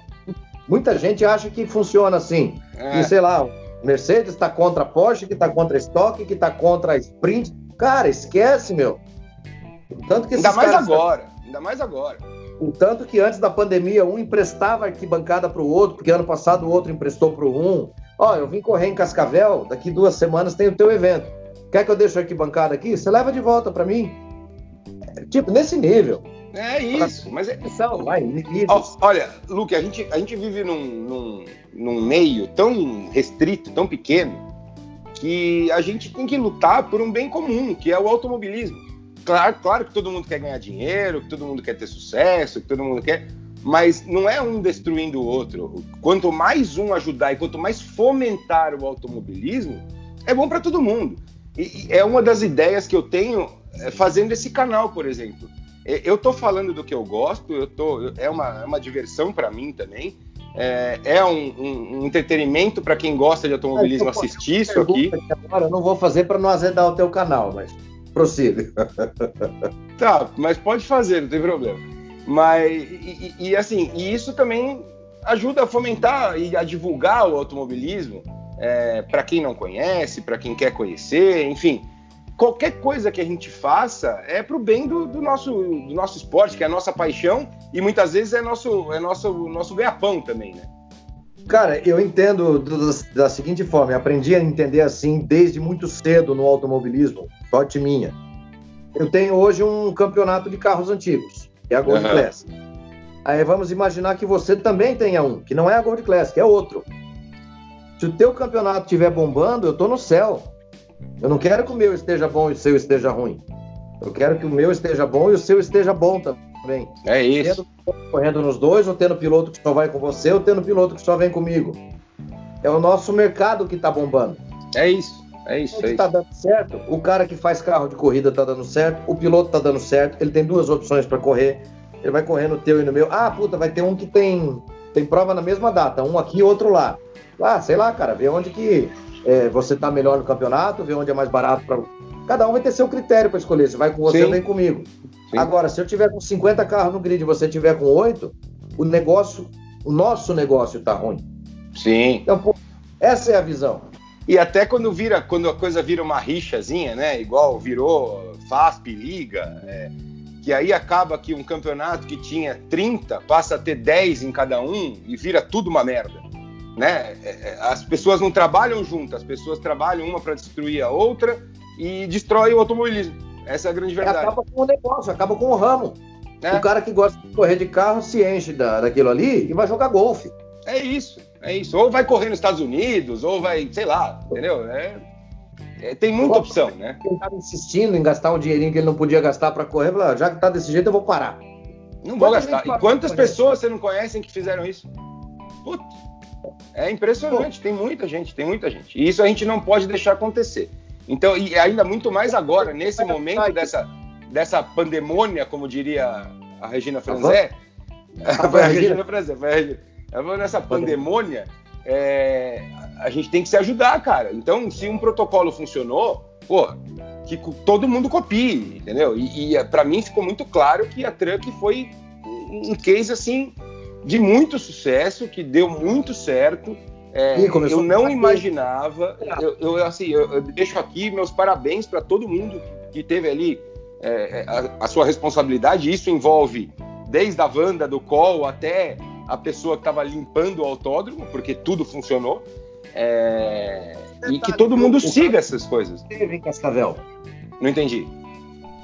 Muita gente acha que funciona assim. É. E sei lá, Mercedes está contra a Porsche, que está contra a Stock, que está contra a Sprint. Cara, esquece, meu. Tanto que Ainda mais agora. Ainda mais agora. O tanto que antes da pandemia um emprestava arquibancada para o outro, porque ano passado o outro emprestou para um. Ó, eu vim correr em Cascavel, daqui duas semanas tem o teu evento. Quer que eu deixe a arquibancada aqui? Você leva de volta para mim. É, tipo, nesse nível. É isso, mas é. Vai, olha, Luke, a gente, a gente vive num, num, num meio tão restrito, tão pequeno, que a gente tem que lutar por um bem comum, que é o automobilismo. Claro, claro que todo mundo quer ganhar dinheiro, que todo mundo quer ter sucesso, que todo mundo quer, mas não é um destruindo o outro. Quanto mais um ajudar e quanto mais fomentar o automobilismo, é bom para todo mundo. E, e, é uma das ideias que eu tenho é, fazendo esse canal, por exemplo. Eu estou falando do que eu gosto, eu tô, é, uma, é uma diversão para mim também. É, é um, um, um, entretenimento para quem gosta de automobilismo assistir isso aqui. Agora eu não vou fazer para não azedar o teu canal, mas prossiga. *laughs* Tá, mas pode fazer, não tem problema. Mas, e, e, e, assim, e isso também ajuda a fomentar e a divulgar o automobilismo é, para quem não conhece, para quem quer conhecer, enfim. Qualquer coisa que a gente faça é para o bem do, do, nosso, do nosso esporte, que é a nossa paixão, e muitas vezes é nosso, é nosso, nosso ganha-pão também, né? Cara, eu entendo da seguinte forma, eu aprendi a entender assim desde muito cedo no automobilismo, sorte minha. Eu tenho hoje um campeonato de carros antigos, que é a Gold uhum. Classic. Aí vamos imaginar que você também tenha um, que não é a Gold Classic, é outro. Se o teu campeonato estiver bombando, eu tô no céu. Eu não quero que o meu esteja bom e o seu esteja ruim. Eu quero que o meu esteja bom e o seu esteja bom também. É isso. Tendo, correndo nos dois, ou tendo piloto que só vai com você, ou tendo piloto que só vem comigo. É o nosso mercado que está bombando. É isso. É isso, é está dando certo. O cara que faz carro de corrida está dando certo. O piloto está dando certo. Ele tem duas opções para correr. Ele vai correr no teu e no meu. Ah, puta, vai ter um que tem, tem prova na mesma data. Um aqui e outro lá. Ah, sei lá, cara. Vê onde que é, você está melhor no campeonato. Vê onde é mais barato para. Cada um vai ter seu critério para escolher. Se vai com você Sim. ou vem comigo. Sim. Agora, se eu tiver com 50 carros no grid e você tiver com 8, o negócio, o nosso negócio está ruim. Sim. Então, pô, essa é a visão. E até quando vira, quando a coisa vira uma rixazinha, né? Igual virou FASP, Liga, é, que aí acaba que um campeonato que tinha 30 passa a ter 10 em cada um e vira tudo uma merda. Né? É, é, as pessoas não trabalham juntas, as pessoas trabalham uma para destruir a outra e destrói o automobilismo. Essa é a grande verdade. Acaba com o negócio, acaba com o ramo. É. O cara que gosta de correr de carro se enche da, daquilo ali e vai jogar golfe. É isso. É isso. Ou vai correr nos Estados Unidos, ou vai, sei lá, entendeu? É, é, tem muita opção, né? Ele estava insistindo em gastar um dinheirinho que ele não podia gastar para correr, falou, ah, já que tá desse jeito, eu vou parar. Não vou gastar. E quantas pessoas você não conhecem que fizeram isso? Putz, é impressionante, Pô. tem muita gente, tem muita gente. E isso a gente não pode deixar acontecer. Então, e ainda muito mais agora, nesse momento dessa, dessa pandemônia, como diria a Regina Franzé. Foi *laughs* a Regina Franzé, foi a Regina nessa pandemônia, é, a gente tem que se ajudar, cara. Então, se um protocolo funcionou, pô, que todo mundo copie, entendeu? E, e para mim ficou muito claro que a Truck foi um case assim de muito sucesso, que deu muito certo. É, eu não imaginava. Eu, eu assim, eu, eu, deixo aqui meus parabéns para todo mundo que teve ali é, é, a, a, sua responsabilidade. Isso envolve desde a Wanda do Col até a pessoa que estava limpando o autódromo, porque tudo funcionou. É... E que todo mundo siga essas coisas. Esteve em Cascavel. Não entendi.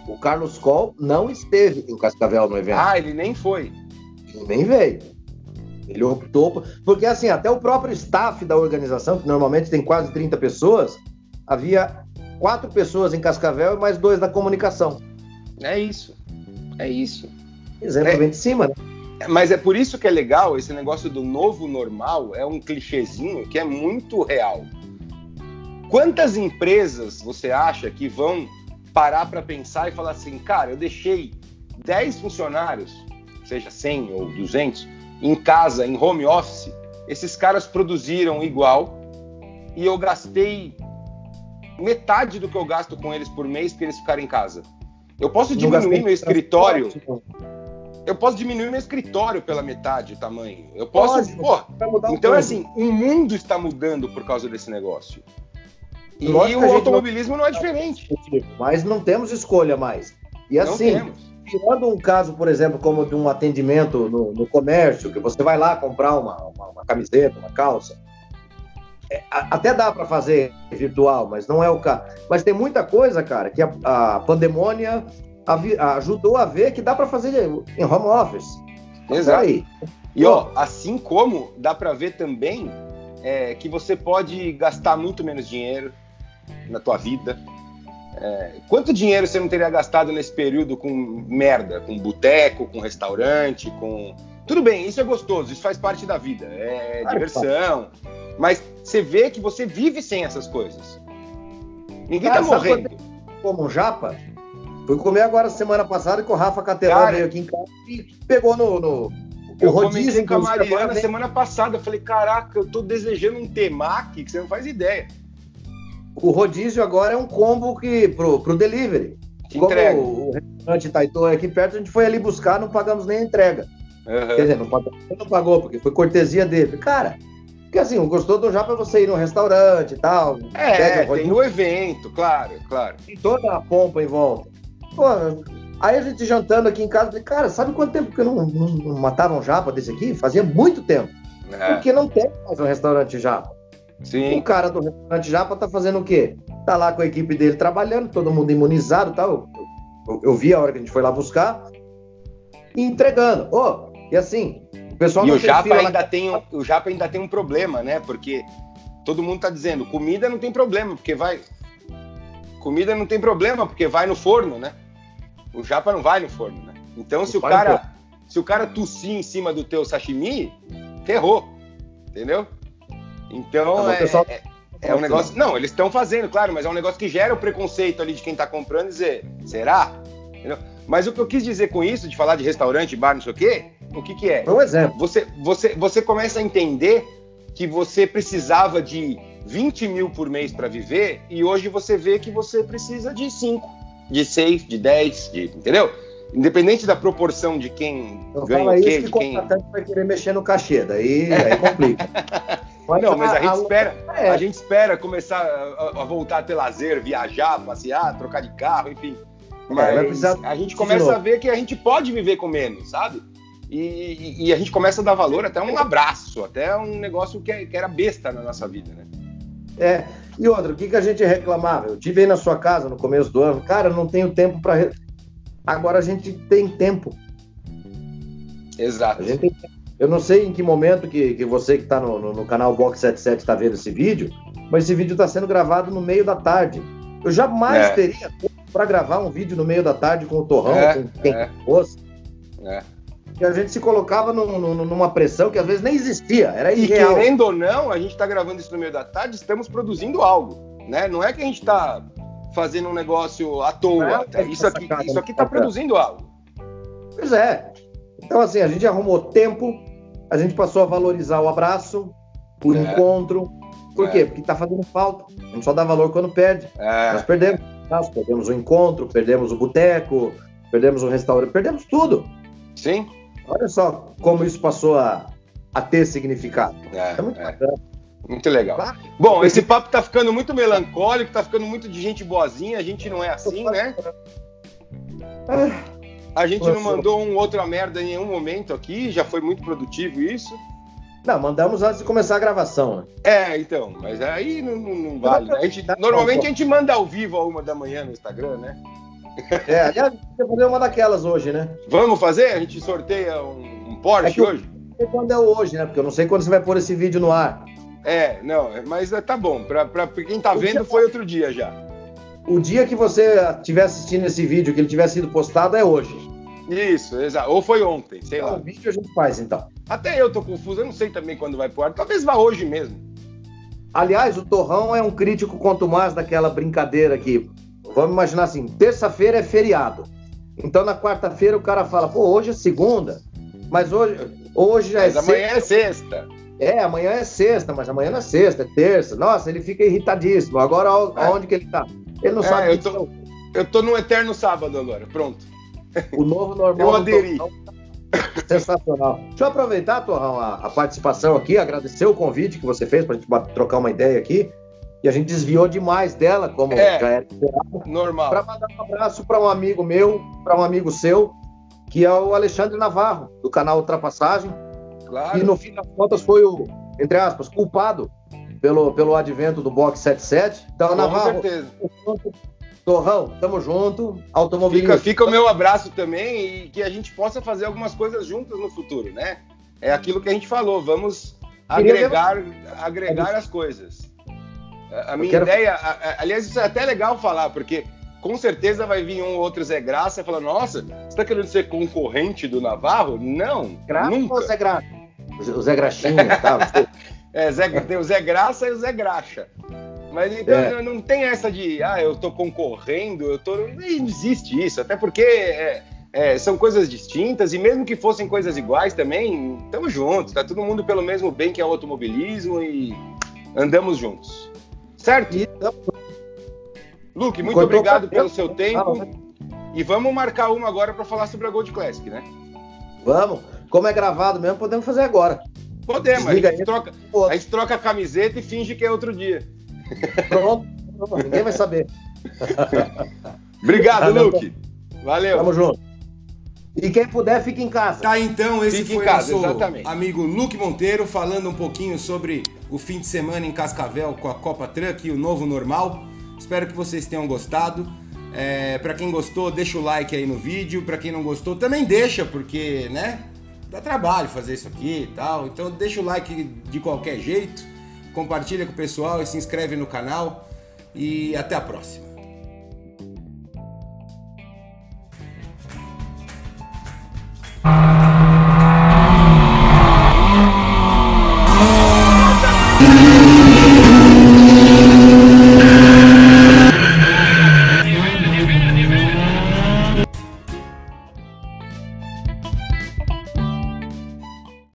O Carlos Coll não esteve em Cascavel no evento. Ah, ele nem foi. Ele nem veio. Ele optou. Porque, assim, até o próprio staff da organização, que normalmente tem quase 30 pessoas, havia quatro pessoas em Cascavel e mais dois da comunicação. É isso. É isso. Exemplo é. vem de cima, né? Mas é por isso que é legal esse negócio do novo normal, é um clichêzinho que é muito real. Quantas empresas você acha que vão parar para pensar e falar assim, cara, eu deixei 10 funcionários, seja 100 ou 200, em casa, em home office, esses caras produziram igual e eu gastei metade do que eu gasto com eles por mês para eles ficarem em casa. Eu posso diminuir meu escritório eu posso diminuir meu escritório pela metade o tamanho. Eu posso. Pode, pô, então, assim, o mundo está mudando por causa desse negócio. E, e o automobilismo não... não... é diferente. Mas não temos escolha mais. E assim, tirando um caso, por exemplo, como de um atendimento no, no comércio, que você vai lá comprar uma, uma, uma camiseta, uma calça. É, até dá para fazer virtual, mas não é o caso. Mas tem muita coisa, cara, que a, a pandemônia ajudou a ver que dá para fazer em home office. Exato. Aí. E ó, assim como dá para ver também é, que você pode gastar muito menos dinheiro na tua vida. É, quanto dinheiro você não teria gastado nesse período com merda, com boteco, com restaurante, com tudo bem, isso é gostoso, isso faz parte da vida, é diversão. Mas você vê que você vive sem essas coisas. Ninguém Cara, tá morrendo. Como um japa, Fui comer agora semana passada que o Rafa Catelã veio aqui em casa e pegou no. no eu rodízio com a Mariana semana passada. Eu falei, caraca, eu tô desejando um temaki que você não faz ideia. O rodízio agora é um combo que, pro, pro delivery. Que Como entrega. o restaurante Taito é aqui perto, a gente foi ali buscar, não pagamos nem a entrega. Uhum. Quer dizer, não pagou, não pagou, porque foi cortesia dele. Cara, porque assim, gostou do já para você ir no restaurante e tal. É, tem o evento, claro, claro. Tem toda a pompa em volta. Pô, aí a gente jantando aqui em casa, falei, cara, sabe quanto tempo que eu não, não, não matava um japa desse aqui? Fazia muito tempo. É. Porque não tem mais um restaurante japa. Sim. O cara do restaurante japa tá fazendo o quê? Tá lá com a equipe dele trabalhando, todo mundo imunizado e tal. Eu, eu, eu, vi a hora que a gente foi lá buscar e entregando. Oh, e assim, o pessoal e o Japa ainda lá... tem um, o Japa ainda tem um problema, né? Porque todo mundo tá dizendo, comida não tem problema, porque vai comida não tem problema, porque vai no forno, né? O japa não vai no forno, né? Então, se o cara se o cara tossir em cima do teu sashimi, ferrou. Entendeu? Então, é, é, é, um negócio. Não, eles estão fazendo, claro, mas é um negócio que gera o preconceito ali de quem está comprando e dizer, será? Entendeu? Mas o que eu quis dizer com isso, de falar de restaurante, bar, não sei o quê, o que, que é? Um exemplo. Você, você, você começa a entender que você precisava de 20 mil por mês para viver e hoje você vê que você precisa de 5, de 6, de 10, de, entendeu? Independente da proporção de quem eu ganha o quê, de quem... vai querer mexer no cachê, daí aí complica. Mas *laughs* não, mas a, a gente espera, é. a gente espera começar a, a, voltar a ter lazer, viajar, passear, trocar de carro, enfim. É, mas é, a gente começa a ver que a gente pode viver com menos, sabe? E, e, e, a gente começa a dar valor até um abraço, até um negócio que, é, que era besta na nossa vida, né? É. E outra, o que, que a gente reclamava? Eu tive aí na sua casa no começo do ano, cara, não tenho tempo para. Re... Agora a gente tem tempo. Exato. Tem... Eu não sei em que momento que, que você que está no, no, no, canal Box 77 está vendo esse vídeo, mas esse vídeo está sendo gravado no meio da tarde. Eu jamais é. teria tempo para gravar um vídeo no meio da tarde com o Torrão, é, com quem é. fosse. É que a gente se colocava num, num, numa pressão que às vezes nem existia, era irreal. E querendo ou não, a gente está gravando isso no meio da tarde, estamos produzindo algo, né? Não é que a gente está fazendo um negócio à toa, é, isso aqui isso aqui está produzindo algo. Pois é. Então assim, a gente arrumou tempo, a gente passou a valorizar o abraço, o é. encontro. Por é. quê? Porque está fazendo falta. A gente só dá valor quando perde. É. Nós perdemos. Nós perdemos o encontro, perdemos o boteco, perdemos o restaurante, perdemos tudo. Sim. Olha só como isso passou a, a ter significado. É, é muito é. Muito legal. Claro. Bom, esse papo tá ficando muito melancólico, tá ficando muito de gente boazinha, a gente não é assim, né? A gente não mandou um outra merda em nenhum momento aqui, já foi muito produtivo isso. Não, mandamos antes de começar a gravação. Né? É, então, mas aí não, não, não vale. Né? A gente, normalmente a gente manda ao vivo a uma da manhã no Instagram, né? É, aliás, a fazer uma daquelas hoje, né? Vamos fazer? A gente sorteia um, um Porsche é hoje? Não sei quando é hoje, né? Porque eu não sei quando você vai pôr esse vídeo no ar. É, não, mas tá bom. Pra, pra quem tá o vendo, dia... foi outro dia já. O dia que você estiver assistindo esse vídeo, que ele tiver sido postado, é hoje. Isso, exato. Ou foi ontem, sei então, lá. O vídeo a gente faz, então. Até eu tô confuso, eu não sei também quando vai pro ar. Talvez vá hoje mesmo. Aliás, o Torrão é um crítico quanto mais daquela brincadeira aqui. Vamos imaginar assim, terça-feira é feriado. Então na quarta-feira o cara fala, pô, hoje é segunda, mas hoje, hoje já mas é amanhã é sexta. É, amanhã é sexta, mas amanhã não é sexta, é terça. Nossa, ele fica irritadíssimo. Agora é. aonde que ele tá? Ele não é, sabe. Eu tô, eu tô no eterno sábado agora, pronto. O novo normal. eu aderi. Sensacional. Deixa eu aproveitar, Torrão, a, a, participação aqui, agradecer o convite que você fez para a gente trocar uma ideia aqui e a gente desviou demais dela, como é, já era esperado. Normal. Para mandar um abraço para um amigo meu, para um amigo seu, que é o Alexandre Navarro, do canal Ultrapassagem. Claro. E no fim das contas foi o, entre aspas, culpado pelo, pelo advento do Box 77. Então, Com Navarro, certeza. Torrão, tamo junto. Automobilismo. Fica, fica o meu abraço também e que a gente possa fazer algumas coisas juntas no futuro, né? É aquilo que a gente falou, vamos agregar, agregar as coisas. A minha quero... ideia, aliás, isso é até legal falar, porque com certeza vai vir um outro Zé Graça falando: Nossa, você está querendo ser concorrente do Navarro? Não, Graça nunca. Ou Zé Graça? O Zé Graxinha, tá? *laughs* é, Zé, tem o Zé Graça e o Zé Graxa. Mas então é. não tem essa de, ah, eu tô concorrendo, eu tô. Não existe isso, até porque é, é, são coisas distintas, e mesmo que fossem coisas iguais também, estamos juntos, tá todo mundo pelo mesmo bem que é o automobilismo e andamos juntos. Certo? Luke, muito obrigado pelo seu tempo. Né? E vamos marcar uma agora para falar sobre a Gold Classic, né? Vamos. Como é gravado mesmo, podemos fazer agora. Podemos, a gente, troca, a gente troca a camiseta e finge que é outro dia. Pronto, ninguém vai saber. *laughs* Obrigado, Luke. Valeu. Tamo junto. E quem puder, fique em casa. Tá, então, esse fique foi casa, nosso exatamente. amigo Luke Monteiro falando um pouquinho sobre o fim de semana em Cascavel com a Copa Truck e o novo normal. Espero que vocês tenham gostado. É, para quem gostou, deixa o like aí no vídeo. Para quem não gostou, também deixa, porque, né? Dá trabalho fazer isso aqui e tal. Então deixa o like de qualquer jeito. Compartilha com o pessoal e se inscreve no canal. E até a próxima.